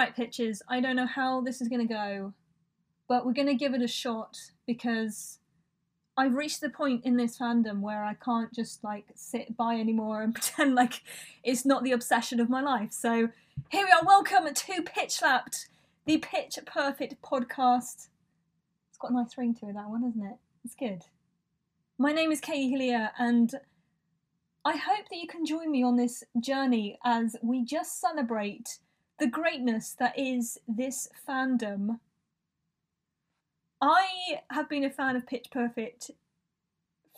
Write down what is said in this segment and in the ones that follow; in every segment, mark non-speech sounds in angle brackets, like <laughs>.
Alright, pitches, I don't know how this is going to go, but we're going to give it a shot because I've reached the point in this fandom where I can't just like sit by anymore and <laughs> pretend like it's not the obsession of my life. So here we are. Welcome to Pitch Slapped, the Pitch Perfect podcast. It's got a nice ring to it, that one, isn't it? It's good. My name is Katie Hillier, and I hope that you can join me on this journey as we just celebrate the greatness that is this fandom I have been a fan of Pitch Perfect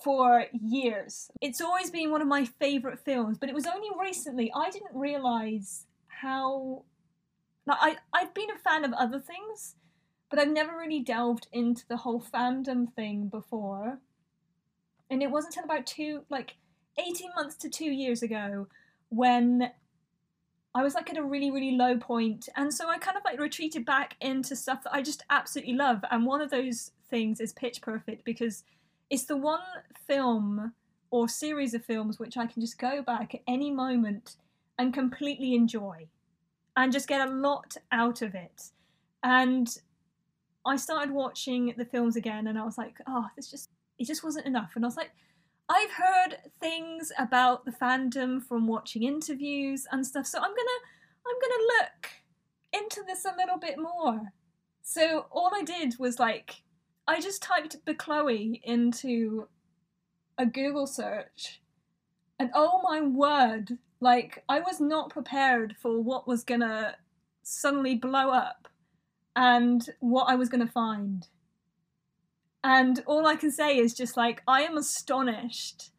for years. It's always been one of my favourite films, but it was only recently I didn't realise how. Like, I, I've been a fan of other things, but I've never really delved into the whole fandom thing before. And it wasn't until about two, like 18 months to two years ago when I was like at a really, really low point, and so I kind of like retreated back into stuff that I just absolutely love. And one of those things is Pitch Perfect because it's the one film or series of films which I can just go back at any moment and completely enjoy and just get a lot out of it. And I started watching the films again, and I was like, oh, this just it just wasn't enough. And I was like, I've heard things about the fandom from watching interviews and stuff, so I'm gonna I'm gonna look into this a little bit more. So all I did was like I just typed Chloe into a Google search, and oh my word, like I was not prepared for what was gonna suddenly blow up and what I was gonna find. And all I can say is just like, I am astonished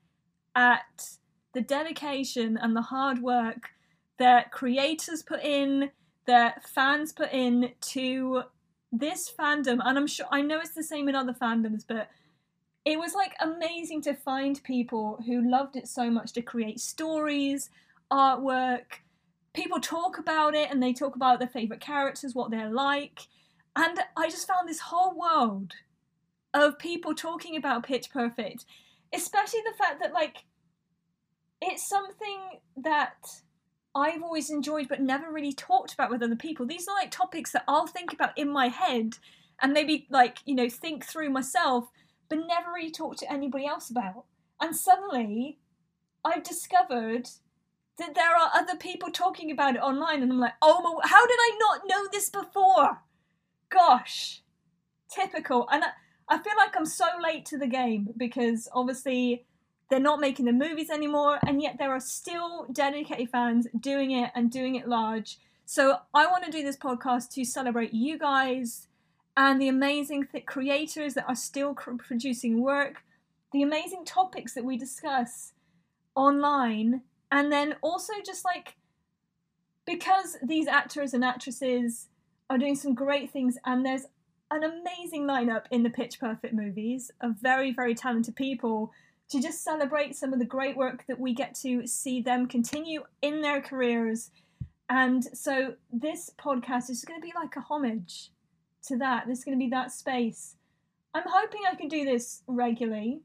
at the dedication and the hard work that creators put in, that fans put in to this fandom. And I'm sure, I know it's the same in other fandoms, but it was like amazing to find people who loved it so much to create stories, artwork. People talk about it and they talk about their favorite characters, what they're like. And I just found this whole world of people talking about Pitch Perfect, especially the fact that like it's something that I've always enjoyed but never really talked about with other people. These are like topics that I'll think about in my head and maybe like, you know, think through myself, but never really talk to anybody else about. And suddenly I've discovered that there are other people talking about it online and I'm like, "Oh, my, how did I not know this before?" Gosh. Typical. And I, I feel like I'm so late to the game because obviously they're not making the movies anymore, and yet there are still dedicated fans doing it and doing it large. So I want to do this podcast to celebrate you guys and the amazing th- creators that are still cr- producing work, the amazing topics that we discuss online, and then also just like because these actors and actresses are doing some great things and there's an amazing lineup in the Pitch Perfect movies of very, very talented people to just celebrate some of the great work that we get to see them continue in their careers. And so this podcast is going to be like a homage to that. There's going to be that space. I'm hoping I can do this regularly.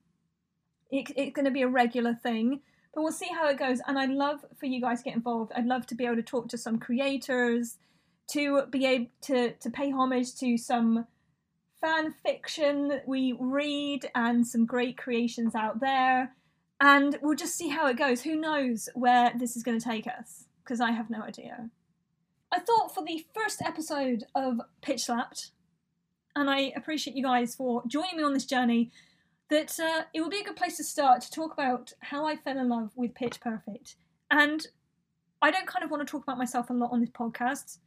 It, it's going to be a regular thing, but we'll see how it goes. And I'd love for you guys to get involved. I'd love to be able to talk to some creators, to be able to, to pay homage to some fan fiction that we read and some great creations out there. And we'll just see how it goes. Who knows where this is going to take us? Because I have no idea. I thought for the first episode of Pitch Slapped, and I appreciate you guys for joining me on this journey, that uh, it would be a good place to start to talk about how I fell in love with Pitch Perfect. And I don't kind of want to talk about myself a lot on this podcast,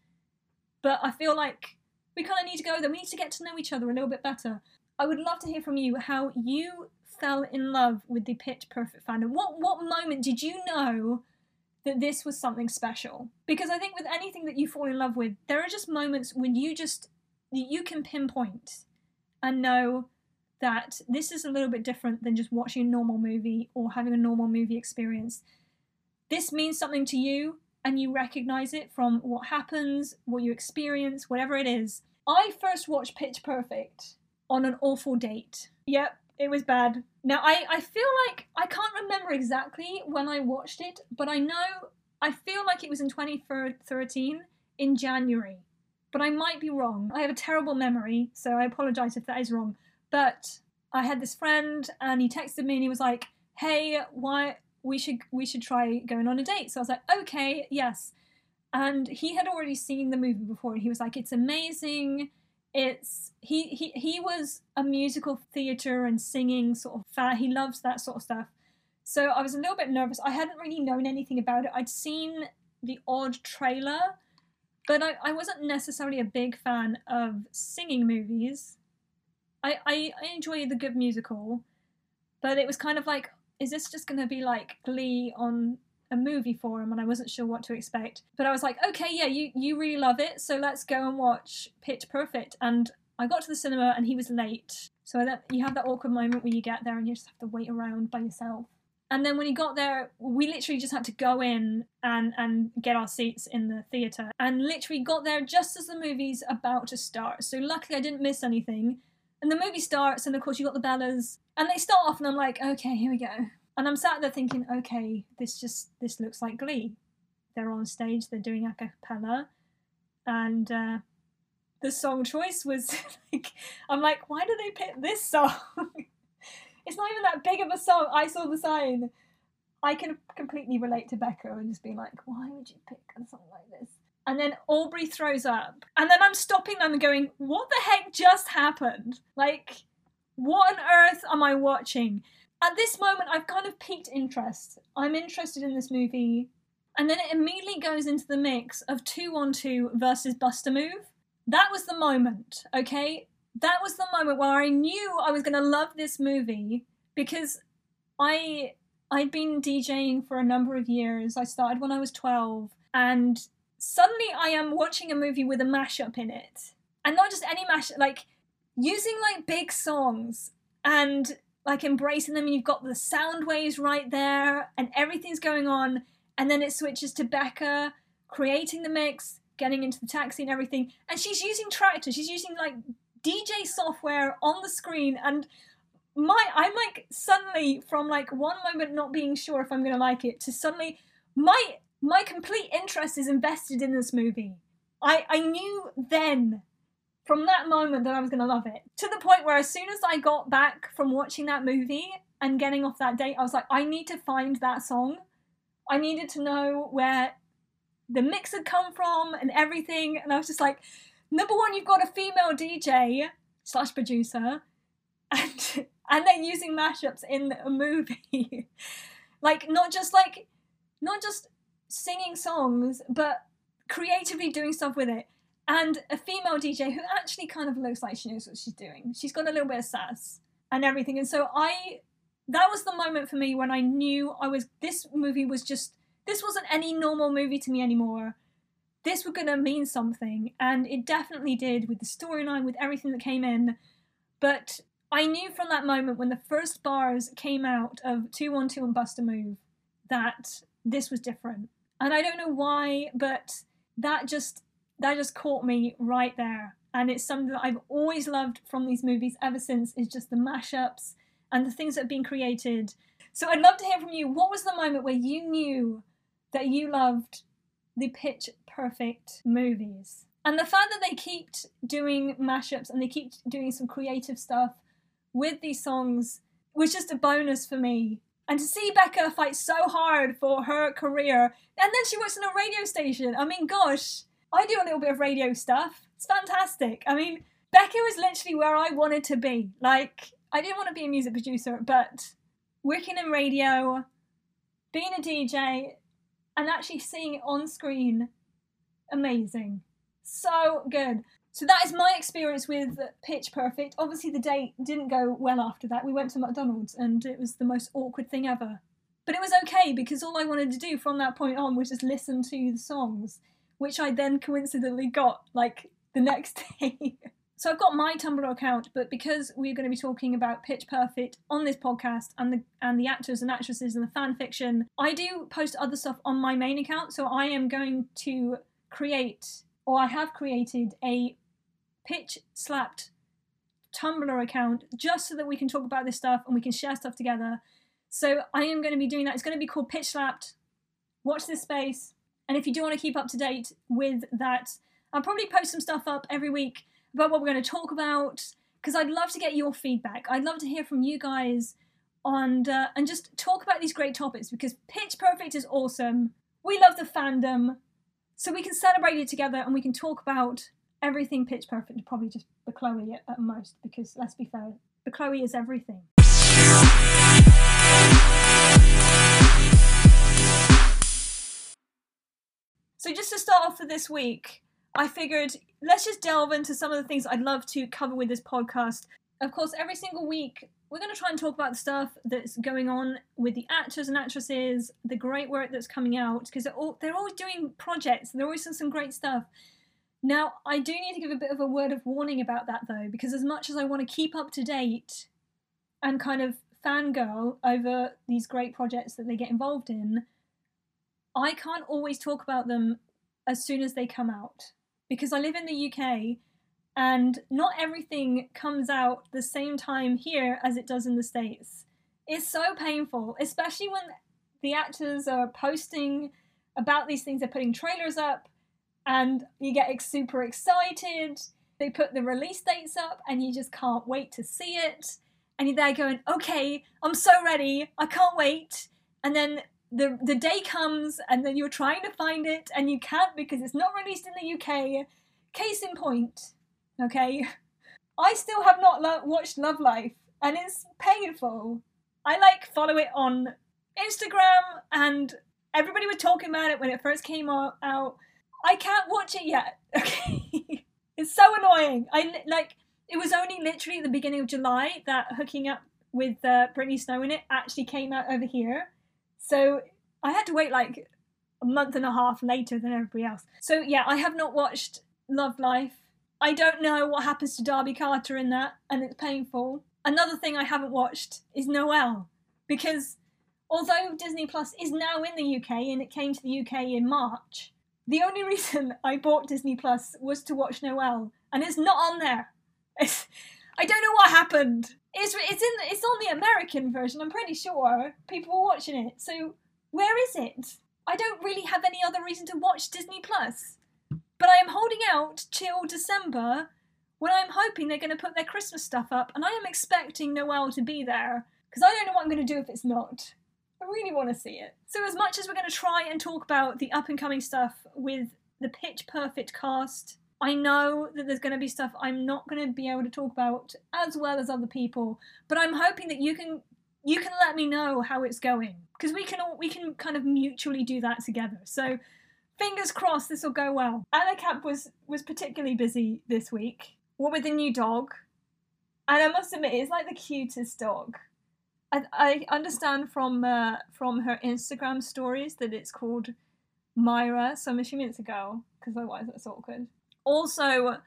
but I feel like we kind of need to go there. We need to get to know each other a little bit better. I would love to hear from you how you fell in love with the Pitch Perfect fandom. What what moment did you know that this was something special? Because I think with anything that you fall in love with, there are just moments when you just you can pinpoint and know that this is a little bit different than just watching a normal movie or having a normal movie experience. This means something to you and you recognize it from what happens, what you experience, whatever it is. I first watched Pitch Perfect on an awful date. Yep, it was bad. Now, I, I feel like I can't remember exactly when I watched it, but I know I feel like it was in 2013. in January, but I might be wrong. I have a terrible memory, so I apologize if that is wrong. But I had this friend, and he texted me, and he was like, "Hey, why we should we should try going on a date?" So I was like, "Okay, yes." And he had already seen the movie before, and he was like, "It's amazing." It's he he he was a musical theater and singing sort of fan. He loves that sort of stuff. So I was a little bit nervous. I hadn't really known anything about it. I'd seen the odd trailer, but I, I wasn't necessarily a big fan of singing movies. I, I, I enjoy the good musical, but it was kind of like, is this just going to be like Glee on a movie forum? And I wasn't sure what to expect. But I was like, okay, yeah, you, you really love it, so let's go and watch Pitch Perfect. And I got to the cinema and he was late. So that you have that awkward moment where you get there and you just have to wait around by yourself. And then when he got there, we literally just had to go in and, and get our seats in the theatre. And literally got there just as the movie's about to start. So luckily I didn't miss anything. And the movie starts, and of course you got the Bellas, and they start off, and I'm like, okay, here we go. And I'm sat there thinking, okay, this just this looks like Glee. They're on stage, they're doing a cappella, and uh, the song choice was <laughs> like, I'm like, why do they pick this song? <laughs> It's not even that big of a song. I saw the sign. I can completely relate to Beca and just being like, why would you pick a song like this? And then Aubrey throws up. And then I'm stopping and going, what the heck just happened? Like, what on earth am I watching? At this moment, I've kind of piqued interest. I'm interested in this movie. And then it immediately goes into the mix of 212 versus Bust a Move. That was the moment, okay? that was the moment where I knew I was going to love this movie because I I'd been DJing for a number of years. I started when I was 12 and suddenly I am watching a movie with a mashup in it. And not just any mashup like using like big songs and like embracing them and you've got the sound waves right there and everything's going on and then it switches to Beca creating the mix, getting into the taxi and everything. And she's using Traktor, She's using like DJ software on the screen and my I'm like suddenly from like one moment not being sure if I'm gonna like it to suddenly my my complete interest is invested in this movie. I, I knew then from that moment that I was gonna love it. To the point where as soon as I got back from watching that movie and getting off that date, I was like, I need to find that song. I needed to know where the mix had come from and everything, and I was just like, number one, you've got a female DJ slash producer, <laughs> and and they're using mashups in a movie, <laughs> like not just like not just singing songs, but creatively doing stuff with it. And a female DJ who actually kind of looks like she knows what she's doing. She's got a little bit of sass and everything. And so I, that was the moment for me when I knew I was, this movie was just, this wasn't any normal movie to me anymore this was going to mean something, and it definitely did with the storyline, with everything that came in. But I knew from that moment when the first bars came out of 212 and Bust a Move that this was different. And I don't know why, but that just that just caught me right there. And it's something that I've always loved from these movies ever since is just the mashups and the things that have been created. So I'd love to hear from you. What was the moment where you knew that you loved the pitch perfect movies. And the fact that they keep doing mashups and they keep doing some creative stuff with these songs was just a bonus for me. And to see Beca fight so hard for her career, and then she works in a radio station. I mean, gosh, I do a little bit of radio stuff. It's fantastic. I mean, Beca was literally where I wanted to be. Like, I didn't want to be a music producer, but working in radio, being a DJ, and actually seeing it on screen amazing. So good. So that is my experience with Pitch Perfect. Obviously, the date didn't go well after that. We went to McDonald's and it was the most awkward thing ever. But it was okay because all I wanted to do from that point on was just listen to the songs, which I then coincidentally got like the next <laughs> day. so I've got my Tumblr account, but because we're going to be talking about Pitch Perfect on this podcast and the and the actors and actresses and the fan fiction, I do post other stuff on my main account. So I am going to create, or I have created, a pitch slapped Tumblr account just so that we can talk about this stuff and we can share stuff together. So I am going to be doing that. It's going to be called Pitch Slapped. Watch this space And if you do want to keep up to date with that, I'll probably post some stuff up every week about what we're going to talk about because I'd love to get your feedback. I'd love to hear from you guys and uh, and just talk about these great topics because Pitch Perfect is awesome. We love the fandom, so we can celebrate it together and we can talk about everything Pitch Perfect. Probably just Bechloe at, at most because let's be fair, Bechloe is everything. So just to start off for this week, I figured let's just delve into some of the things I'd love to cover with this podcast. Of course, every single week we're going to try and talk about the stuff that's going on with the actors and actresses, the great work that's coming out, because they're, all, they're always doing projects, they're always doing some great stuff. Now, I do need to give a bit of a word of warning about that though, because as much as I want to keep up to date and kind of fangirl over these great projects that they get involved in, I can't always talk about them as soon as they come out because I live in the UK and not everything comes out the same time here as it does in the States. It's so painful, especially when the actors are posting about these things, they're putting trailers up, and you get super excited. They put the release dates up, and you just can't wait to see it. And you're there going, okay, I'm so ready, I can't wait. And then the the day comes and then you're trying to find it and you can't because it's not released in the UK. Case in point, okay? <laughs> I still have not lo- watched Love Life and it's painful. I like follow it on Instagram and everybody was talking about it when it first came out. I can't watch it yet. <laughs> Okay. it's so annoying. I like it was only literally at the beginning of July that hooking up with uh, Brittany Snow in it actually came out over here so I had to wait like a month and a half later than everybody else. So yeah, I have not watched Love Life. I don't know what happens to Darby Carter in that, and it's painful. Another thing I haven't watched is Noel, because although Disney Plus is now in the UK and it came to the UK in March, the only reason <laughs> I bought Disney Plus was to watch Noel, and it's not on there. It's, I don't know what happened. It's it's in it's on the American version. I'm pretty sure people were watching it. So where is it? I don't really have any other reason to watch Disney Plus. But I am holding out till December when I'm hoping they're going to put their Christmas stuff up, and I am expecting Noel to be there because I don't know what I'm going to do if it's not. I really want to see it. So, as much as we're going to try and talk about the up and coming stuff with the Pitch Perfect cast, I know that there's going to be stuff I'm not going to be able to talk about as well as other people, but I'm hoping that you can you can let me know how it's going because we can all we can kind of mutually do that together. So fingers crossed this will go well. Anna Camp was was particularly busy this week. What with the new dog, and I must admit it's like the cutest dog. I, I understand from uh, from her Instagram stories that it's called Myra, so I'm assuming it's a girl because otherwise that's awkward. Also,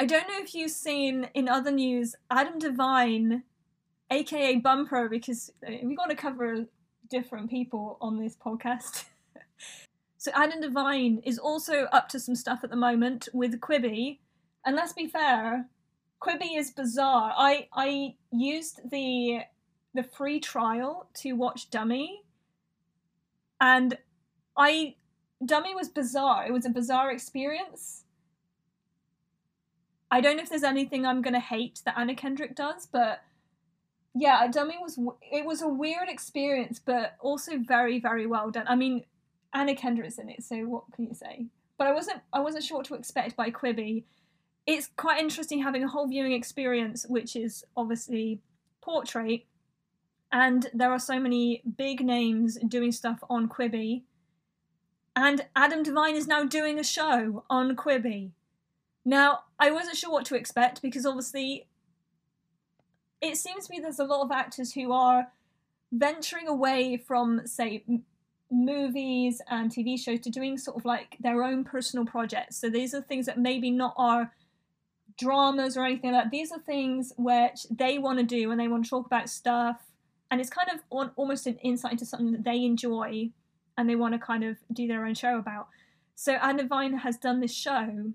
I don't know if you've seen in other news, Adam Devine, aka Bumper, because uh, we got to cover different people on this podcast. <laughs> so Adam Devine is also up to some stuff at the moment with Quibi, and let's be fair, Quibi is bizarre. I I used the the free trial to watch Dummy, and I Dummy was bizarre. It was a bizarre experience I don't know if there's anything I'm gonna hate that Anna Kendrick does, but yeah, Dummy was it was a weird experience, but also very very well done. I mean, Anna Kendrick's in it, so what can you say? But I wasn't I wasn't sure what to expect by Quibi. It's quite interesting having a whole viewing experience, which is obviously portrait, and there are so many big names doing stuff on Quibi. And Adam Devine is now doing a show on Quibi. Now, I wasn't sure what to expect because obviously it seems to me there's a lot of actors who are venturing away from, say, m- movies and TV shows to doing sort of like their own personal projects. So these are things that maybe not are dramas or anything like that. These are things which they want to do and they want to talk about stuff. And it's kind of on, almost an insight into something that they enjoy and they want to kind of do their own show about. So Anna Devine has done this show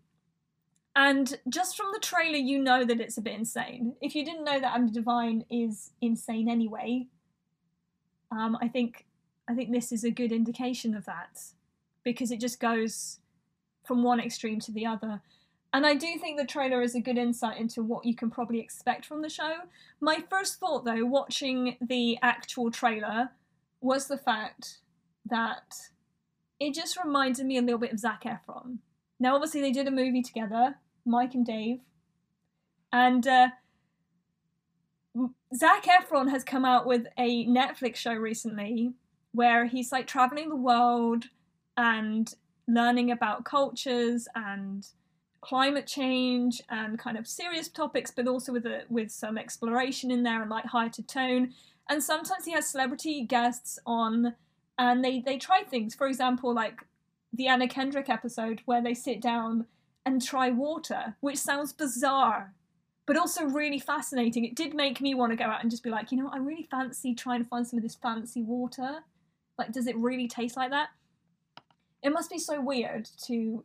and just from the trailer, you know that it's a bit insane. If you didn't know that Anna Devine is insane anyway, um, I think I think this is a good indication of that. because it just goes from one extreme to the other. And I do think the trailer is a good insight into what you can probably expect from the show. My first thought, though, watching the actual trailer, was the fact that it just reminded me a little bit of Zac Efron. Now, obviously, they did a movie together, Mike and Dave, and uh, Zac Efron has come out with a Netflix show recently where he's like traveling the world and learning about cultures and climate change and kind of serious topics, but also with a, with some exploration in there and light-hearted tone. And sometimes he has celebrity guests on, and they they try things. For example, like the Anna Kendrick episode where they sit down and try water, which sounds bizarre, but also really fascinating. It did make me want to go out and just be like, you know, I really fancy trying to find some of this fancy water. Like, does it really taste like that? It must be so weird to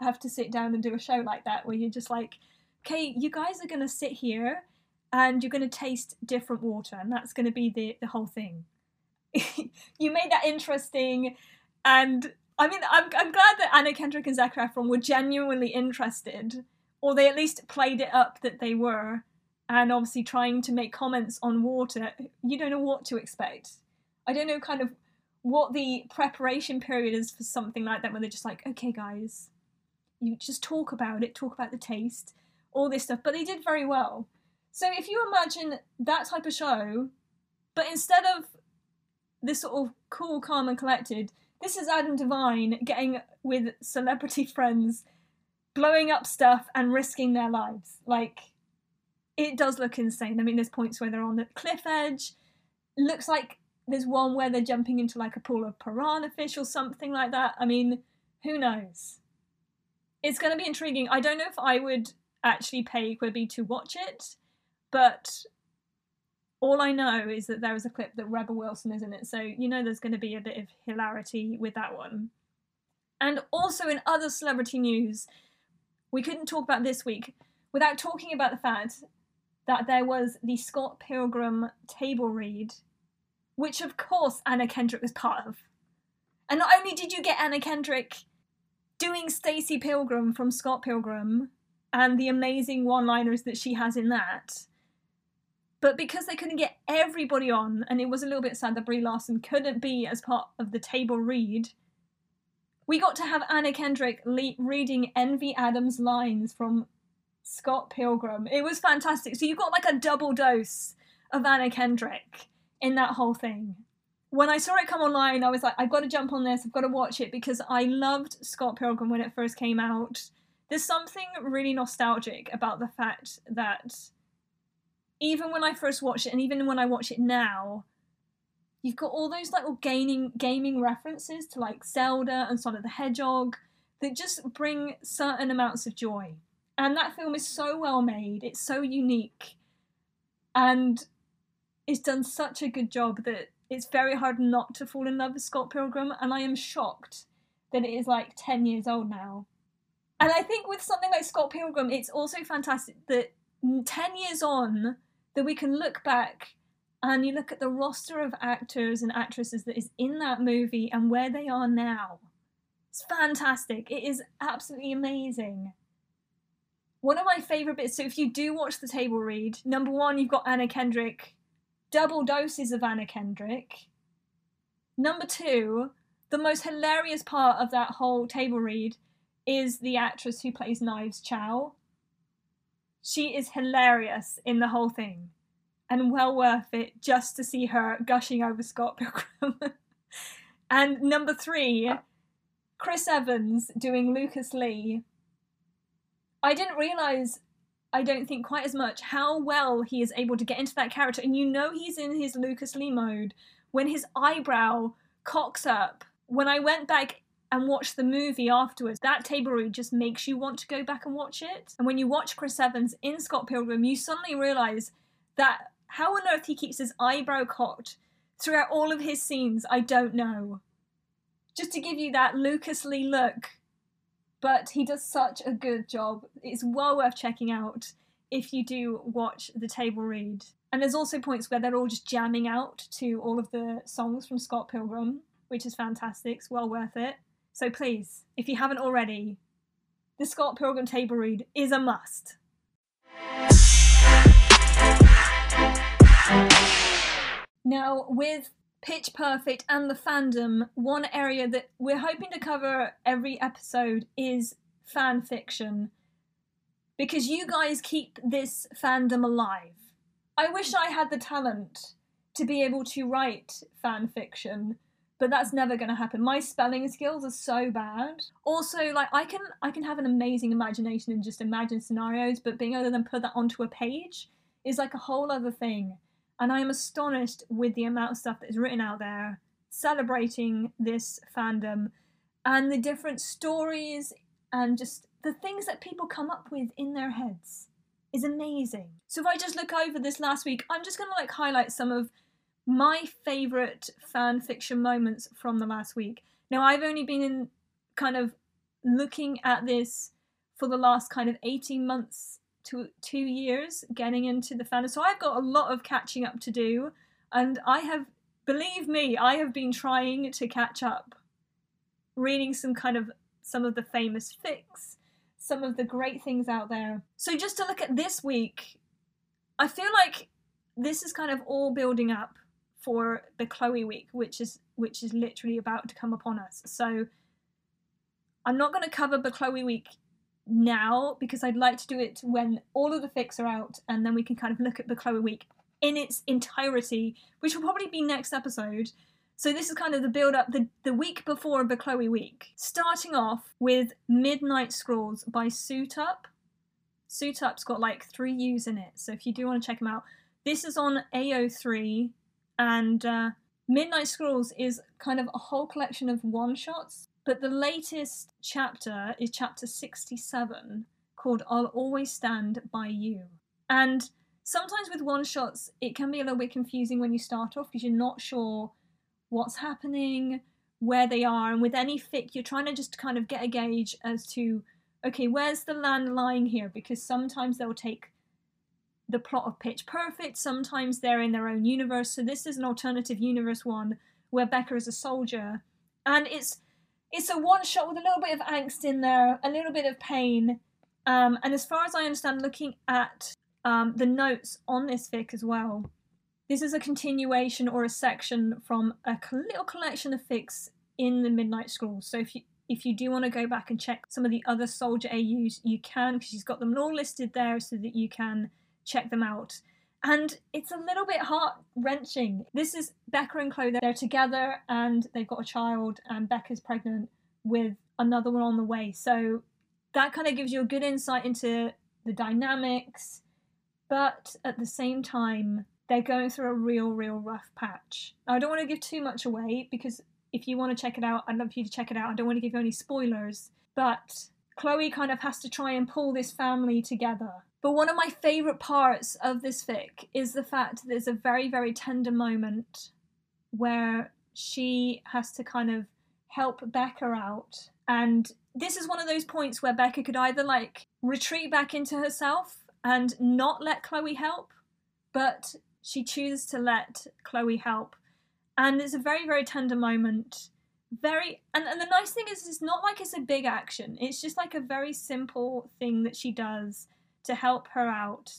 have to sit down and do a show like that where you're just like, okay, you guys are going to sit here and you're going to taste different water, and that's going to be the, the whole thing. <laughs> you made that interesting, and I mean, I'm, I'm glad that Anna Kendrick and Zac Efron were genuinely interested, or they at least played it up that they were, and obviously trying to make comments on water. You don't know what to expect. I don't know kind of what the preparation period is for something like that, where they're just like, okay, guys, you just talk about it, talk about the taste, all this stuff. But they did very well. So if you imagine that type of show, but instead of this sort of cool, calm, and collected, this is Adam Devine getting with celebrity <laughs> friends, blowing up stuff and risking their lives. Like, it does look insane. I mean, there's points where they're on the cliff edge. Looks like there's one where they're jumping into like a pool of piranha fish or something like that. I mean, who knows? It's going to be intriguing. I don't know if I would actually pay Quibi to watch it, but all I know is that there is a clip that Rebel Wilson is in it, so you know there's going to be a bit of hilarity with that one. And also in other celebrity news, we couldn't talk about this week without talking about the fact that there was the Scott Pilgrim table read, which of course Anna Kendrick was part of. And not only did you get Anna Kendrick doing Stacy Pilgrim from Scott Pilgrim and the amazing one liners that she has in that, but because they couldn't get everybody on, and it was a little bit sad that Brie Larson couldn't be as part of the table read, we got to have Anna Kendrick le- reading Envy Adams lines from Scott Pilgrim. It was fantastic. So you got like a double dose of Anna Kendrick in that whole thing. When I saw it come online, I was like, I've got to jump on this, I've got to watch it because I loved Scott Pilgrim when it first came out. There's something really nostalgic about the fact that even when I first watched it, and even when I watch it now, you've got all those little gaming gaming references to like Zelda and Sonic the Hedgehog that just bring certain amounts of joy. And that film is so well made, it's so unique, and it's done such a good job that it's very hard not to fall in love with Scott Pilgrim. And I am shocked that it is like 10 years old now. And I think with something like Scott Pilgrim, it's also fantastic that 10 years on, that we can look back and you look at the roster of actors and actresses that is in that movie and where they are now. It's fantastic. It is absolutely amazing. One of my favourite bits, so if you do watch the table read, number one, you've got Anna Kendrick, double doses of Anna Kendrick. Number two, the most hilarious part of that whole table read is the actress who plays Knives Chow. She is hilarious in the whole thing and well worth it just to see her gushing over Scott Pilgrim. <laughs> and number three, Chris Evans doing Lucas Lee. I didn't realize, I don't think quite as much, how well he is able to get into that character. And you know he's in his Lucas Lee mode when his eyebrow cocks up. When I went back and watch the movie afterwards. That table read just makes you want to go back and watch it. And when you watch Chris Evans in Scott Pilgrim, you suddenly realise that how on earth he keeps his eyebrow cocked throughout all of his scenes, I don't know. Just to give you that Lucas Lee look. But he does such a good job. It's well worth checking out if you do watch the table read. And there's also points where they're all just jamming out to all of the songs from Scott Pilgrim, which is fantastic. It's well worth it So please, if you haven't already, the Scott Pilgrim table read is a must. Now, with Pitch Perfect and the fandom, one area that we're hoping to cover every episode is fan fiction. Because you guys keep this fandom alive. I wish I had the talent to be able to write fan fiction, but that's never going to happen. My spelling skills are so bad. Also, like I can I can have an amazing imagination and just imagine scenarios, but being able to then put that onto a page is like a whole other thing. And I am astonished with the amount of stuff that is written out there celebrating this fandom and the different stories and just the things that people come up with in their heads is amazing. So if I just look over this last week, I'm just going to like highlight some of my favorite fan fiction moments from the last week. Now I've only been in kind of looking at this for the last kind of 18 months to 2 years getting into the fandom. So I've got a lot of catching up to do and I have believe me, I have been trying to catch up reading some kind of some of the famous fics some of the great things out there. So just to look at this week, I feel like this is kind of all building up for Bechloe week, which is which is literally about to come upon us. So I'm not going to cover Bechloe week now because I'd like to do it when all of the fics are out and then we can kind of look at Bechloe week in its entirety, which will probably be next episode. So this is kind of the build up the, the week before Bechloe week. Starting off with Midnight Scrolls by Suit Up. Suit Up's got like three U's in it, so if you do want to check them out, this is on AO3, and uh, Midnight Scrolls is kind of a whole collection of one shots. But the latest chapter is chapter 67 called I'll Always Stand By You. And sometimes with one shots, it can be a little bit confusing when you start off because you're not sure what's happening, where they are, and with any fic, you're trying to just kind of get a gauge as to okay, where's the land lying here? Because sometimes they'll take the plot of Pitch Perfect, sometimes they're in their own universe. So this is an alternative universe one where Beca is a soldier, and it's it's a one shot with a little bit of angst in there, a little bit of pain. Um, and as far as I understand, looking at um, the notes on this fic as well, this is a continuation or a section from a little collection of fics in the Midnight Scrolls. So if you if you do want to go back and check some of the other soldier AUs, you can because she's got them all listed there so that you can check them out. And it's a little bit heart wrenching. This is Beca and Chloe. They're together and they've got a child, and Beca's pregnant with another one on the way. So that kind of gives you a good insight into the dynamics. But at the same time, they're going through a real, real rough patch. I don't want to give too much away because if you want to check it out, I'd love for you to check it out. I don't want to give you any spoilers, but Chloe kind of has to try and pull this family together. But one of my favourite parts of this fic is the fact that there's a very, very tender moment where she has to kind of help Beca out. And this is one of those points where Beca could either like retreat back into herself and not let Chloe help, but she chooses to let Chloe help. And it's a very, very tender moment. Very and, and the nice thing is it's not like it's a big action. It's just like a very simple thing that she does to help her out.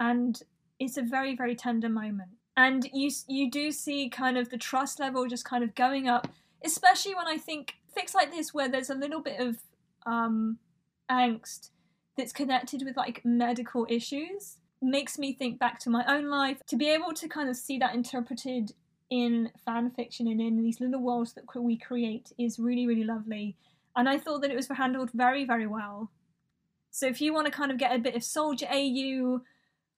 And it's a very, very tender moment. And you you do see kind of the trust level just kind of going up, especially when I think fics like this where there's a little bit of um angst that's connected with like medical issues makes me think back to my own life. To be able to kind of see that interpreted in fan fiction and in these little worlds that we create is really, really lovely. And I thought that it was handled very, very well. So if you want to kind of get a bit of Soldier AU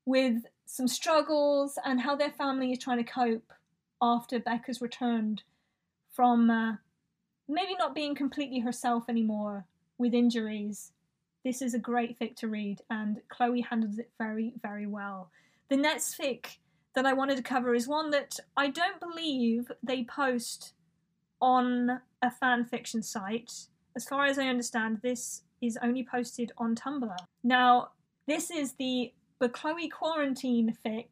with some struggles and how their family is trying to cope after Beca's returned from uh, maybe not being completely herself anymore with injuries this is a great fic to read, and Chloe handles it very, very well. The next fic that I wanted to cover is one that I don't believe they post on a fan fiction site. As far as I understand, this is only posted on Tumblr. Now, this is the Chloe Quarantine fic,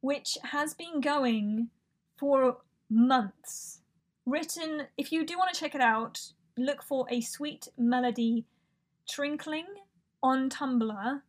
which has been going for months. Written, if you do want to check it out, look for a sweet melody trinkling on Tumblr,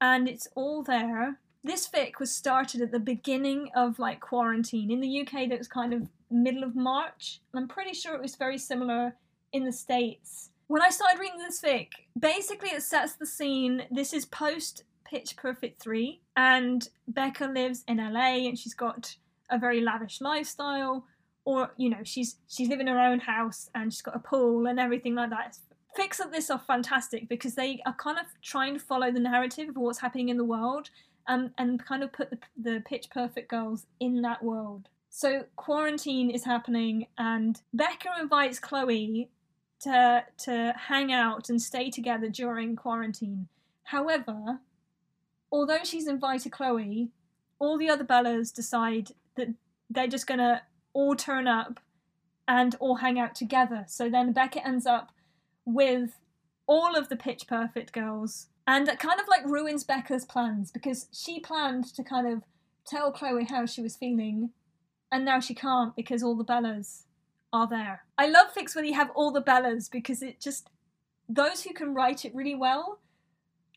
and it's all there. This fic was started at the beginning of like quarantine. In the UK, that was kind of middle of March. I'm pretty sure it was very similar in the States. When I started reading this fic, basically it sets the scene. This is post Pitch Perfect 3, and Beca lives in LA and she's got a very lavish lifestyle. Or, you know, she's she's living in her own house and she's got a pool and everything like that. Fics like this are fantastic because they are kind of trying to follow the narrative of what's happening in the world and, and kind of put the, the pitch perfect girls in that world. So quarantine is happening, and Beca invites Chloe to to hang out and stay together during quarantine. However, although she's invited Chloe, all the other Bellas decide that they're just gonna all turn up and all hang out together. So then Beca ends up with all of the Pitch Perfect girls, and that kind of like ruins Beca's plans because she planned to kind of tell Chloe how she was feeling, and now she can't because all the Bellas are there. I love fics when you have all the Bellas because it just those who can write it really well,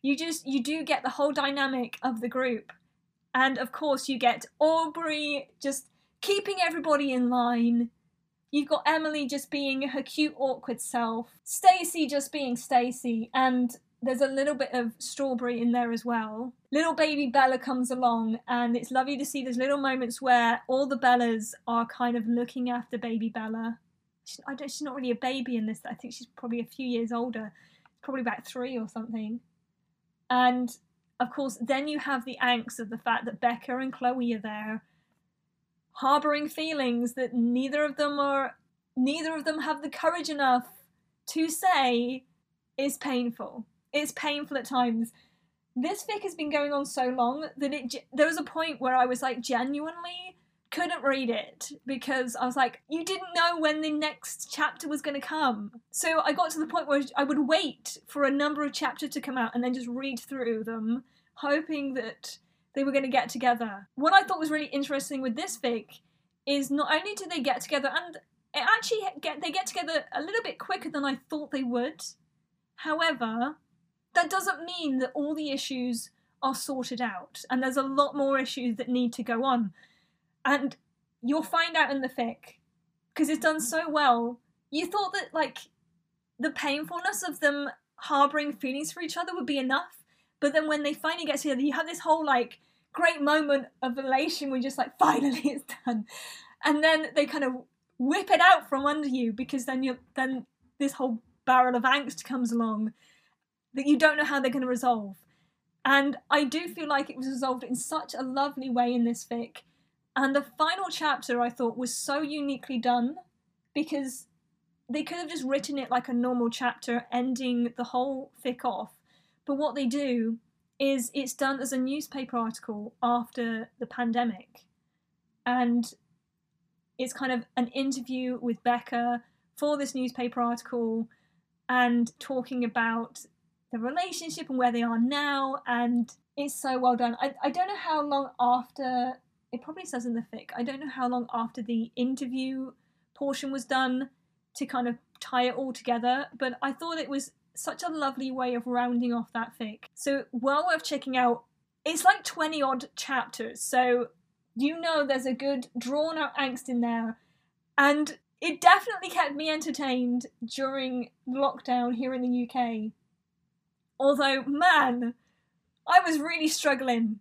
you just you do get the whole dynamic of the group. And of course you get Aubrey just keeping everybody in line. You've got Emily just being her cute awkward self, Stacy just being Stacy, and there's a little bit of strawberry in there as well. Little baby Bella comes along, and it's lovely to see those little moments where all the Bellas are kind of looking after baby Bella. She, I don't, she's not really a baby in this. I think she's probably a few years older, probably about three or something. And of course, then you have the angst of the fact that Beca and Chloe are there, harboring feelings that neither of them are, neither of them have the courage enough to say is painful it's painful at times. This fic has been going on so long that it there was a point where I was like genuinely couldn't read it because I was like, you didn't know when the next chapter was going to come. So I got to the point where I would wait for a number of chapters to come out and then just read through them, hoping that they were going to get together. What I thought was really interesting with this fic is not only do they get together, and it actually get they get together a little bit quicker than I thought they would. However, that doesn't mean that all the issues are sorted out, and there's a lot more issues that need to go on. And you'll find out in the fic, because it's done mm-hmm. so well. You thought that, like, the painfulness of them harboring feelings for each other would be enough, but then when they finally get together, you have this whole, like, great moment of elation where you're just like, <laughs> finally it's done. And then they kind of whip it out from under you because then you then this whole barrel of angst comes along that you don't know how they're going to resolve. And I do feel like it was resolved in such a lovely way in this fic. And the final chapter I thought was so uniquely done because they could have just written it like a normal chapter, ending the whole fic off. But what they do is it's done as a newspaper article after the pandemic. And it's kind of an interview with Beca for this newspaper article and talking about the relationship and where they are now, and it's so well done. I, I don't know how long after it probably says in the fic. I don't know how long after the interview portion was done to kind of tie it all together, but I thought it was such a lovely way of rounding off that fic. So well worth checking out. It's like 20 odd chapters, so you know there's a good drawn out angst in there. And it definitely kept me entertained during lockdown here in the UK. Although, man, I was really struggling,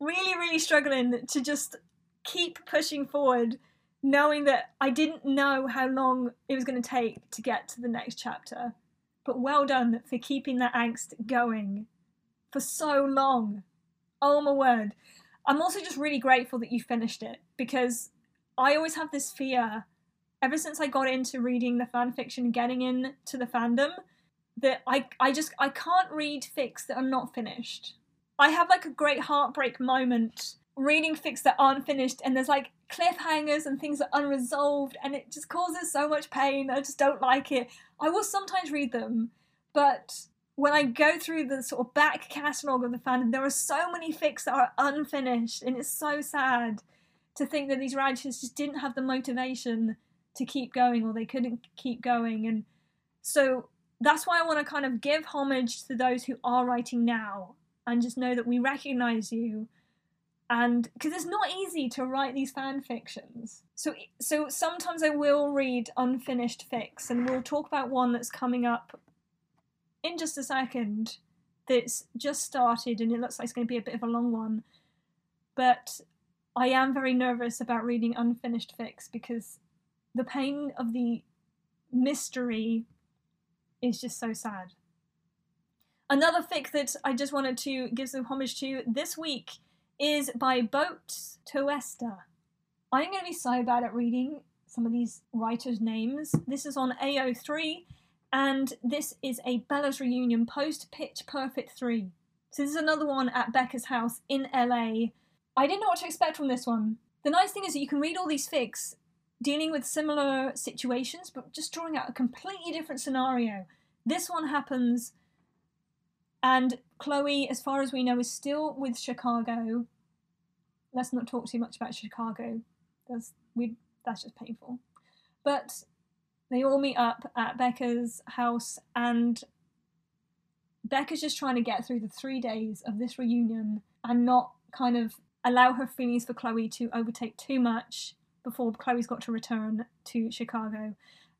really, really struggling to just keep pushing forward, knowing that I didn't know how long it was going to take to get to the next chapter. But well done for keeping that angst going for so long. Oh my word. I'm also just really grateful that you finished it because I always have this fear ever since I got into reading the fan fiction getting into the fandom that I I just I can't read fics that are not finished. I have like a great heartbreak moment reading fics that aren't finished and there's like cliffhangers and things that are unresolved and it just causes so much pain. I just don't like it. I will sometimes read them, but when I go through the sort of back catalogue of the fandom, there are so many fics that are unfinished, and it's so sad to think that these writers just didn't have the motivation to keep going or they couldn't keep going. And So that's why I want to kind of give homage to those who are writing now and just know that we recognize you. And because it's not easy to write these fan fictions. So so sometimes i will read unfinished fics and we'll talk about one that's coming up in just a second that's just started and it looks like it's going to be a bit of a long one. But i am very nervous about reading unfinished fics because the pain of the mystery is just so sad another fic that i just wanted to give some homage to this week is by Boat Toesta. I'm going to be so bad at reading some of these writers' names. This is on AO3, and this is a Bella's Reunion post Pitch Perfect 3. So this is another one at Beca's house in LA. I didn't know what to expect from this one. The nice thing is that you can read all these fics dealing with similar situations, but just drawing out a completely different scenario. This one happens and Chloe, as far as we know, is still with Chicago. Let's not talk too much about Chicago. That's we that's just painful. But they all meet up at Beca's house and Beca's just trying to get through the three days of this reunion and not kind of allow her feelings for Chloe to overtake too much before Chloe's got to return to Chicago.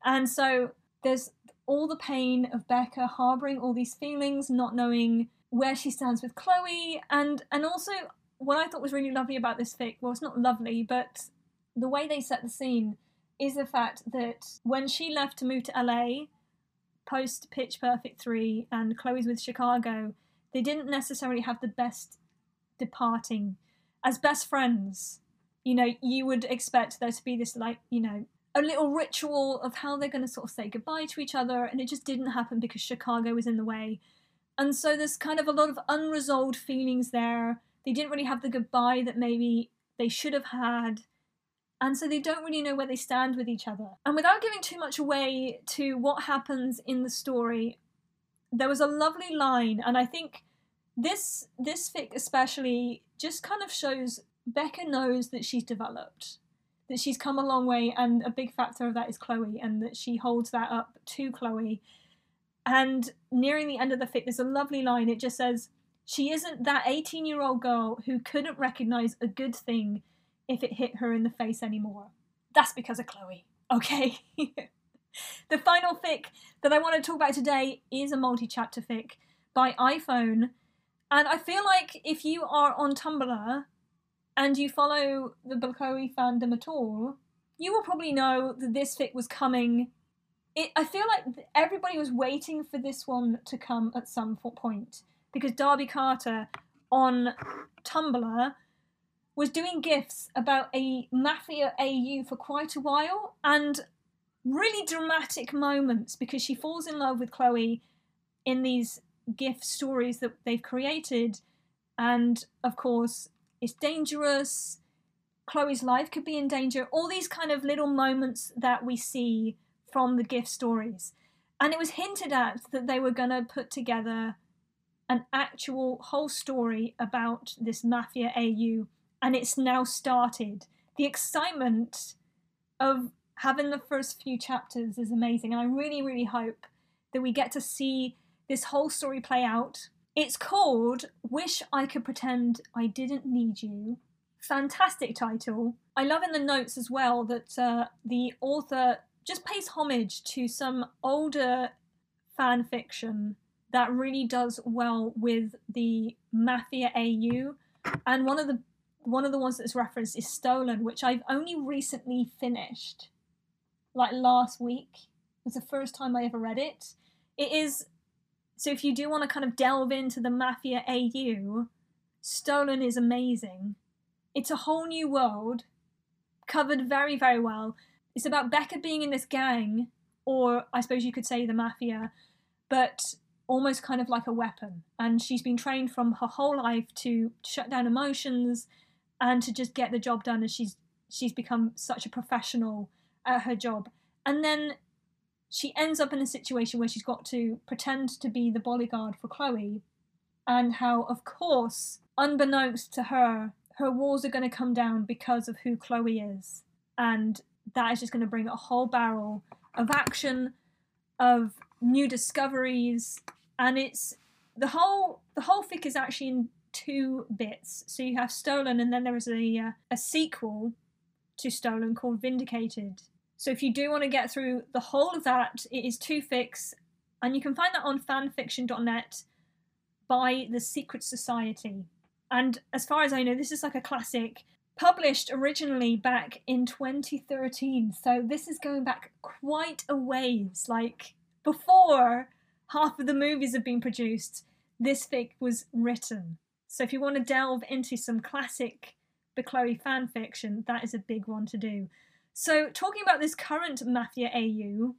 And so there's all the pain of Beca harboring all these feelings, not knowing where she stands with Chloe, and and also what I thought was really lovely about this fic, well, it's not lovely, but the way they set the scene is the fact that when she left to move to LA, post Pitch Perfect 3 and Chloe's with Chicago, they didn't necessarily have the best departing. As best friends, you know, you would expect there to be this, like, you know, a little ritual of how they're going to sort of say goodbye to each other, and it just didn't happen because Chicago was in the way. And so there's kind of a lot of unresolved feelings there. They didn't really have the goodbye that maybe they should have had. And so they don't really know where they stand with each other. And without giving too much away to what happens in the story, there was a lovely line, and I think this this fic especially just kind of shows Beca knows that she's developed that she's come a long way, and a big factor of that is Chloe, and that she holds that up to Chloe. And nearing the end of the fic, there's a lovely line. It just says, She isn't that 18 year old girl who couldn't recognize a good thing if it hit her in the face anymore. That's because of Chloe, okay? <laughs> the final fic that I want to talk about today is a multi chapter fic by iPhone. And I feel like if you are on Tumblr, and you follow Bechloe fandom at all, you will probably know that this fic was coming. It, I feel like everybody was waiting for this one to come at some point because Darby Carter on Tumblr was doing gifs about a mafia AU for quite a while and really dramatic moments because she falls in love with Chloe in these gift stories that they've created and of course it's dangerous. Chloe's life could be in danger. All these kind of little moments that we see from the gift stories. And it was hinted at that they were going to put together an actual whole story about this Mafia AU. And it's now started. The excitement of having the first few chapters is amazing. And I really, really hope that we get to see this whole story play out it's called Wish I Could Pretend I Didn't Need You. Fantastic title. I love in the notes as well that uh, the author just pays homage to some older fan fiction that really does well with the Mafia AU. And one of the one of the ones that's referenced is Stolen, which I've only recently finished. Like last week. It was the first time I ever read it. It is so if you do want to kind of delve into the Mafia AU, Stolen is amazing. It's a whole new world, covered very, very well. It's about Beca being in this gang, or I suppose you could say the Mafia, but almost kind of like a weapon. And she's been trained from her whole life to shut down emotions and to just get the job done as she's she's become such a professional at her job. And then she ends up in a situation where she's got to pretend to be the bodyguard for Chloe, and how, of course, unbeknownst to her, her walls are going to come down because of who Chloe is. And that is just going to bring a whole barrel of action, of new discoveries, and it's the whole the whole fic is actually in two bits. So you have Stolen, and then there is a uh, a sequel to Stolen called Vindicated. So if you do want to get through the whole of that, it is two fix, and you can find that on fanfiction.net by the Secret Society. And as far as I know, this is like a classic published originally back in 2013. So this is going back quite a ways. Like before half of the movies have been produced, this fic was written. So if you want to delve into some classic Bechloe fan fiction, that is a big one to do. So talking about this current Mafia AU,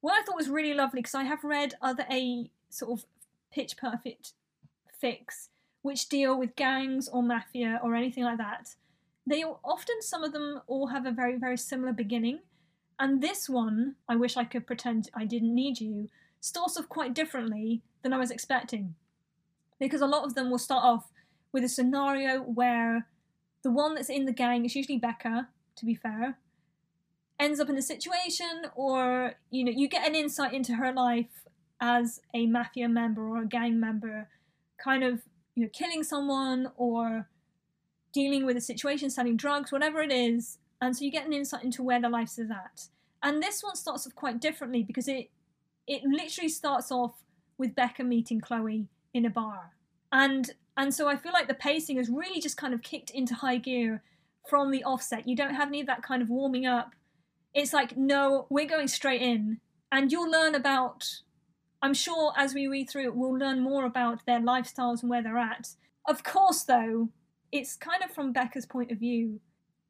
what I thought was really lovely because I have read other A sort of pitch perfect fix, which deal with gangs or mafia or anything like that. They all, often some of them all have a very very similar beginning, and this one, I wish I could pretend I didn't need you, starts off quite differently than I was expecting, because a lot of them will start off with a scenario where the one that's in the gang is usually Beca, to be fair, ends up in a situation, or you know, you get an insight into her life as a mafia member or a gang member, kind of you know killing someone or dealing with a situation, selling drugs, whatever it is. And so you get an insight into where their life is at. And this one starts off quite differently because it it literally starts off with Beca meeting Chloe in a bar. And and so I feel like the pacing has really just kind of kicked into high gear from the offset. You don't have any of that kind of warming up. It's like, no, we're going straight in. And you'll learn about I'm sure as we read through it, we'll learn more about their lifestyles and where they're at. Of course, though, it's kind of from Beca's point of view.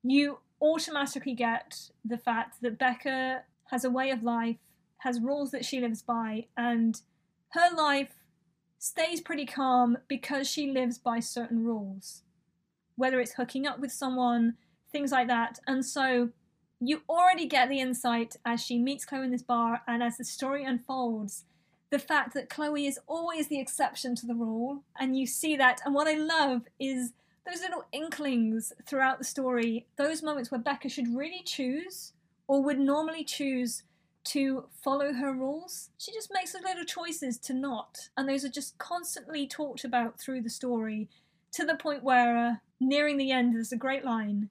You automatically get the fact that Beca has a way of life, has rules that she lives by, and her life stays pretty calm because she lives by certain rules. Whether it's hooking up with someone, things like that. And so you already get the insight as she meets Chloe in this bar and as the story unfolds the fact that Chloe is always the exception to the rule. And you see that. And what I love is those little inklings throughout the story, those moments where Beca should really choose or would normally choose to follow her rules. She just makes those little choices to not. And those are just constantly talked about through the story to the point where, uh, nearing the end, there's a great line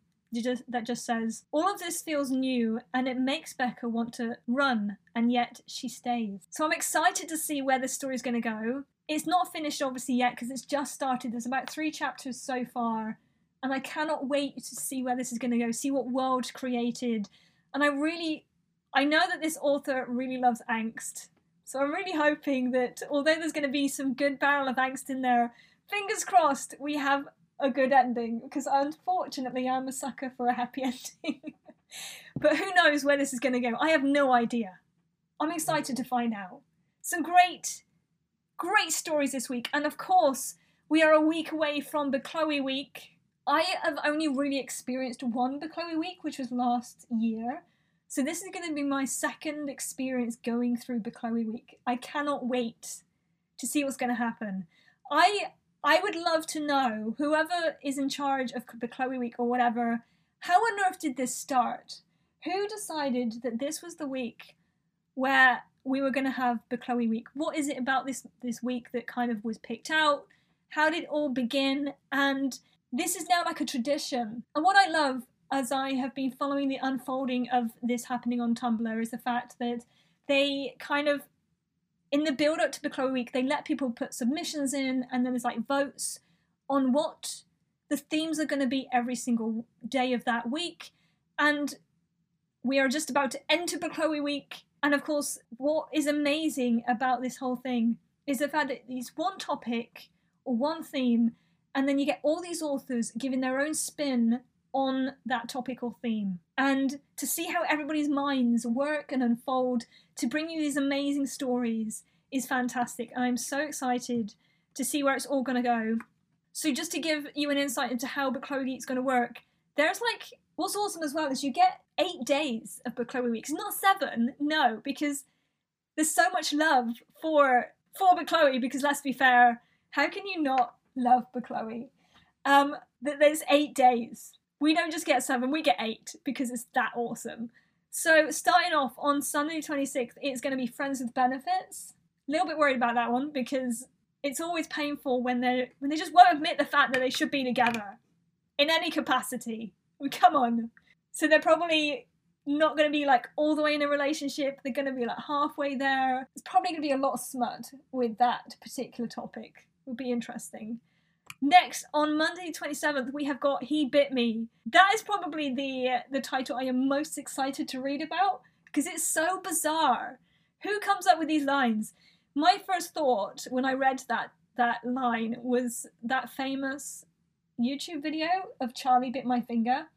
that just says, All of this feels new and it makes Beca want to run, and yet she stays. So I'm excited to see where this story is going to go it's not finished obviously yet because it's just started. There's about three chapters so far, and I cannot wait to see where this is going to go, see what world created. And I really, I know that this author really loves angst, so I'm really hoping that although there's going to be some good barrel of angst in there, fingers crossed we have a good ending because unfortunately I'm a sucker for a happy <laughs> ending. but who knows where this is going to go? I have no idea. I'm excited to find out. Some great great stories this week, and of course, we are a week away from Bechloe Week. I have only really experienced one Bechloe Week, which was last year. So this is going to be my second experience going through Bechloe Week. I cannot wait to see what's going to happen. I I would love to know whoever is in charge of Bechloe Week or whatever. How on earth did this start? Who decided that this was the week where we were going to have Bechloe week. What is it about this this week that kind of was picked out? How did it all begin? And this is now like a tradition. And what I love as I have been following the unfolding of this happening on Tumblr is the fact that they kind of in the build up to Bechloe week they let people put submissions in and then there's like votes on what the themes are going to be every single day of that week. And we are just about to enter Bechloe week. And of course, what is amazing about this whole thing is the fact that it's one topic or one theme, and then you get all these authors giving their own spin on that topic or theme. And to see how everybody's minds work and unfold to bring you these amazing stories is fantastic. I'm so excited to see where it's all going to go. So, just to give you an insight into how Bechloe is going to work, there's like what's awesome as well is you get eight days of Bechloe weeks, not seven. No, because there's so much love for for Bechloe. Because let's be fair, how can you not love Bechloe? Um, that there's eight days. We don't just get seven, we get eight because it's that awesome. So starting off on Sunday 26th, it's going to be Friends with Benefits. A little bit worried about that one because it's always painful when they when they just won't admit the fact that they should be together in any capacity. Come on. So they're probably not going to be like all the way in a relationship. They're going to be like halfway there. It's probably going to be a lot of smut with that particular topic. It would be interesting. Next, on Monday 27th, we have got He Bit Me. That is probably the the title I am most excited to read about because it's so bizarre. Who comes up with these lines? My first thought when I read that that line was that famous YouTube video of Charlie bit my finger.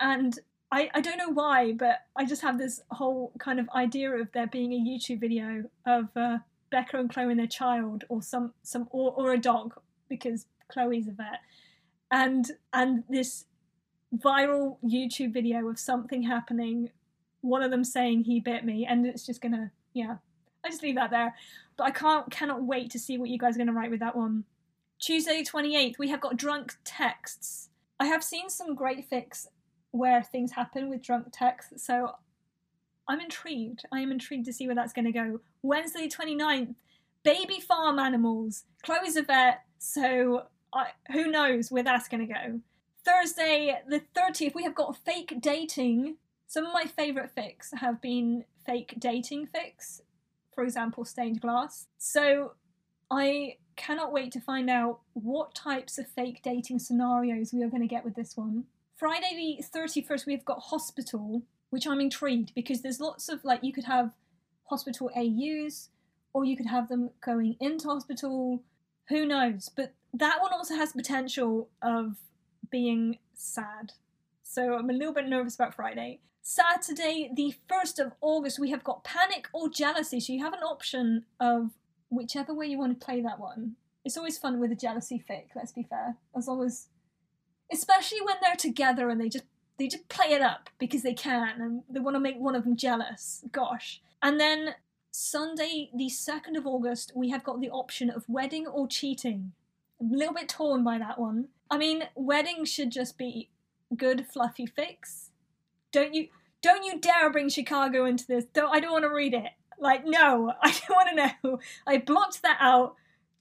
And I, I don't know why, but I just have this whole kind of idea of there being a YouTube video of uh, Beca and Chloe and their child, or some some or, or a dog, because Chloe's a vet, and and this viral YouTube video of something happening, one of them saying he bit me, and it's just gonna yeah, I just leave that there. But I can't cannot wait to see what you guys are gonna write with that one. Tuesday 28th, we have got drunk texts. I have seen some great fix where things happen with drunk texts, so I'm intrigued. I am intrigued to see where that's going to go. Wednesday 29th, baby farm animals. Chloe's a vet, so Who knows where that's going to go. Thursday the 30th, we have got fake dating. Some of my favourite fics have been fake dating fics, for example, stained glass. So I cannot wait to find out what types of fake dating scenarios we are going to get with this one. Friday the 31st, we've got hospital, which I'm intrigued because there's lots of like you could have hospital AUs or you could have them going into hospital. Who knows? But that one also has potential of being sad. So I'm a little bit nervous about Friday. Saturday, the 1st of August, we have got panic or jealousy. So you have an option of whichever way you want to play that one. It's always fun with a jealousy fic, let's be fair. As long as especially when they're together and they just they just play it up because they can and they want to make one of them jealous. Gosh. And then Sunday, the 2nd of August, we have got the option of wedding or cheating. I'm a little bit torn by that one. I mean, weddings should just be good fluffy fix. Don't you don't you dare bring Chicago into this. Don't I don't want to read it. Like, no, <laughs> I don't want to know. I blocked that out.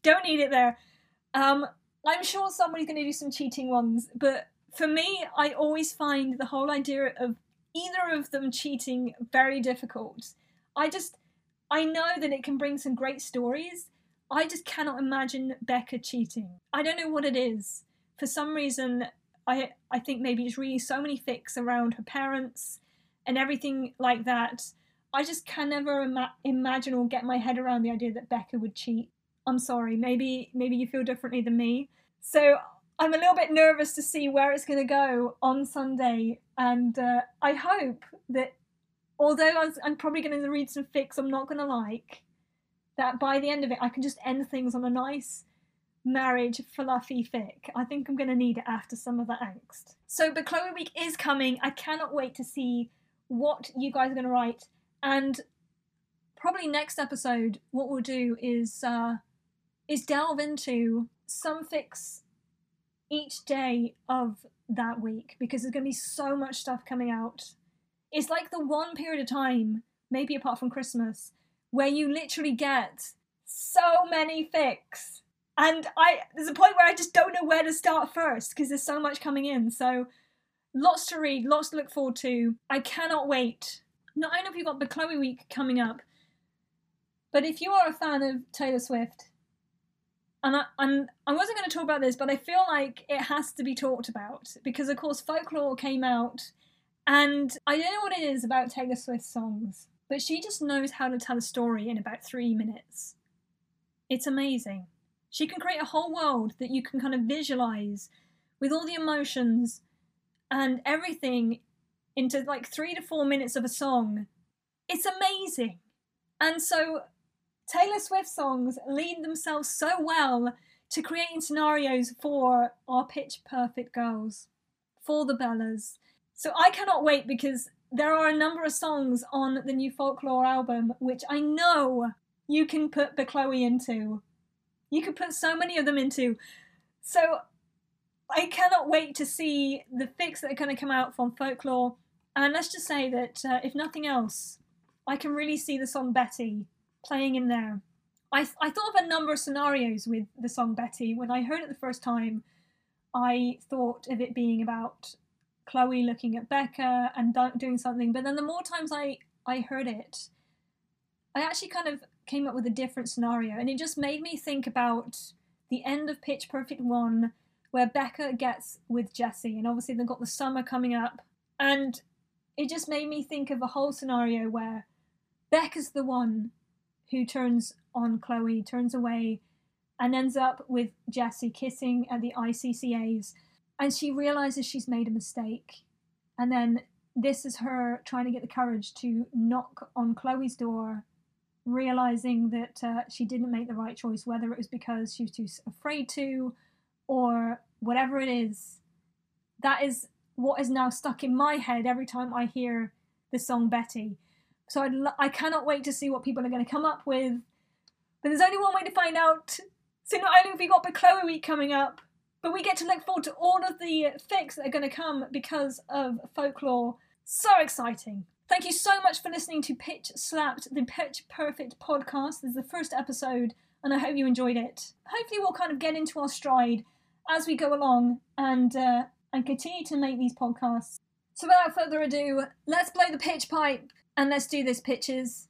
Don't need it there. Um, I'm sure somebody's going to do some cheating ones, but for me, I always find the whole idea of either of them cheating very difficult. I just, I know that it can bring some great stories. I just cannot imagine Beca cheating. I don't know what it is. For some reason, I I think maybe just reading so many fics around her parents and everything like that I just can never ima- imagine or get my head around the idea that Beca would cheat. I'm sorry, maybe maybe you feel differently than me. So I'm a little bit nervous to see where it's going to go on Sunday, and uh, I hope that although I'm probably going to read some fics I'm not going to like, that by the end of it I can just end things on a nice marriage fluffy fic. I think I'm going to need it after some of the angst. So, but Bechloe Week is coming. I cannot wait to see what you guys are going to write. And probably next episode, what we'll do is uh, is delve into some fics each day of that week because there's going to be so much stuff coming out. It's like the one period of time, maybe apart from Christmas, where you literally get so many fics. And I there's a point where I just don't know where to start first because there's so much coming in. So lots to read, lots to look forward to. I cannot wait not only have you got Bechloe Week coming up, but if you are a fan of Taylor Swift, and I, I'm, I wasn't going to talk about this, but I feel like it has to be talked about because, of course, Folklore came out, and I don't know what it is about Taylor Swift songs, but she just knows how to tell a story in about three minutes. It's amazing. She can create a whole world that you can kind of visualize with all the emotions and everything into like three to four minutes of a song. It's amazing. And so Taylor Swift songs lead themselves so well to creating scenarios for our pitch perfect girls, for the Bellas. So I cannot wait because there are a number of songs on the new folklore album which I know you can put Bechloe into. You could put so many of them into. So I cannot wait to see the fics that are going to come out from folklore And let's just say that uh, if nothing else, I can really see the song Betty playing in there. I, th- I thought of a number of scenarios with the song Betty. When I heard it the first time, I thought of it being about Chloe looking at Beca and doing something. But then the more times I, I heard it, I actually kind of came up with a different scenario. And it just made me think about the end of Pitch Perfect 1, where Beca gets with Jesse. And obviously, they've got the summer coming up. And it just made me think of a whole scenario where Becca's the one who turns on Chloe, turns away, and ends up with Jesse kissing at the ICCAs. And she realizes she's made a mistake. And then this is her trying to get the courage to knock on Chloe's door, realizing that uh, she didn't make the right choice, whether it was because she was too afraid to or whatever it is. That is what is now stuck in my head every time I hear the song Betty. So I'd lo- I cannot wait to see what people are going to come up with. But there's only one way to find out. So not only have we got Bechloe week coming up, but we get to look forward to all of the fics that are going to come because of folklore. So exciting. Thank you so much for listening to Pitch Slapped, the Pitch Perfect podcast. This is the first episode, and I hope you enjoyed it. Hopefully, we'll kind of get into our stride as we go along and uh, and continue to make these podcasts. So, without further ado, let's blow the pitch pipe and let's do this, pitches.